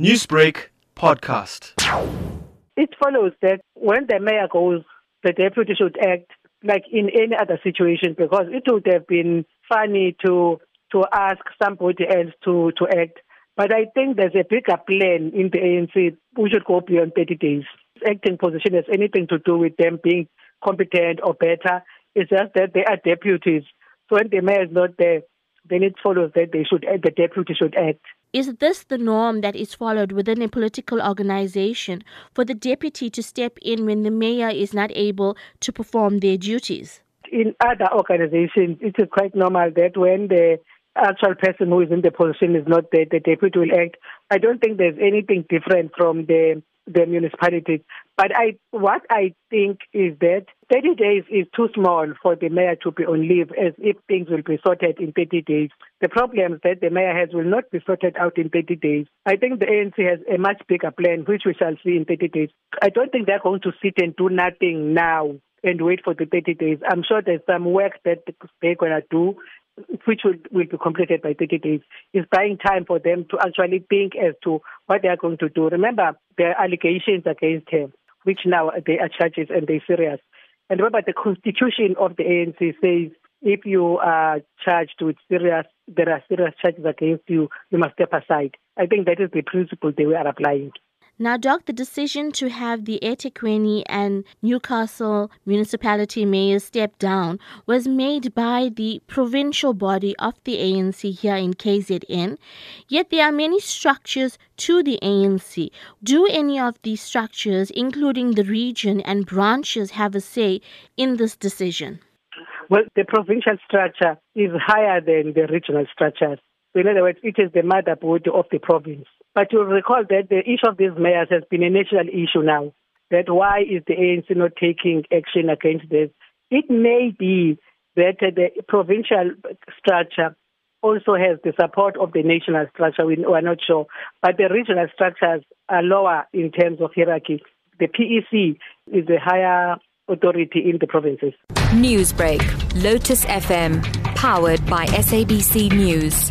Newsbreak podcast. It follows that when the mayor goes, the deputy should act like in any other situation because it would have been funny to to ask somebody else to, to act. But I think there's a bigger plan in the ANC. We should go beyond 30 days. Acting position has anything to do with them being competent or better. It's just that they are deputies. So when the mayor is not there, then it follows that they should the deputy should act. Is this the norm that is followed within a political organization for the deputy to step in when the mayor is not able to perform their duties? In other organizations, it is quite normal that when the actual person who is in the position is not there, the deputy will act. I don't think there's anything different from the the municipalities. But I, what I think is that 30 days is too small for the mayor to be on leave as if things will be sorted in 30 days. The problems that the mayor has will not be sorted out in 30 days. I think the ANC has a much bigger plan, which we shall see in 30 days. I don't think they're going to sit and do nothing now and wait for the 30 days. I'm sure there's some work that they're going to do which will, will be completed by 30 days, is buying time for them to actually think as to what they are going to do. Remember, there are allegations against him, which now they are charges and they're serious. And remember, the constitution of the ANC says if you are charged with serious, there are serious charges against you, you must step aside. I think that is the principle they were applying. Now, Doc, the decision to have the eThekwini and Newcastle municipality mayors step down was made by the provincial body of the ANC here in KZN. Yet there are many structures to the ANC. Do any of these structures, including the region and branches, have a say in this decision? Well, the provincial structure is higher than the regional structures. In other words, it is the motherboard of the province. But you'll recall that the issue of these mayors has been a national issue now. That why is the ANC not taking action against this? It may be that the provincial structure also has the support of the national structure. We are not sure. But the regional structures are lower in terms of hierarchy. The PEC is the higher authority in the provinces. Newsbreak, Lotus FM, powered by SABC News.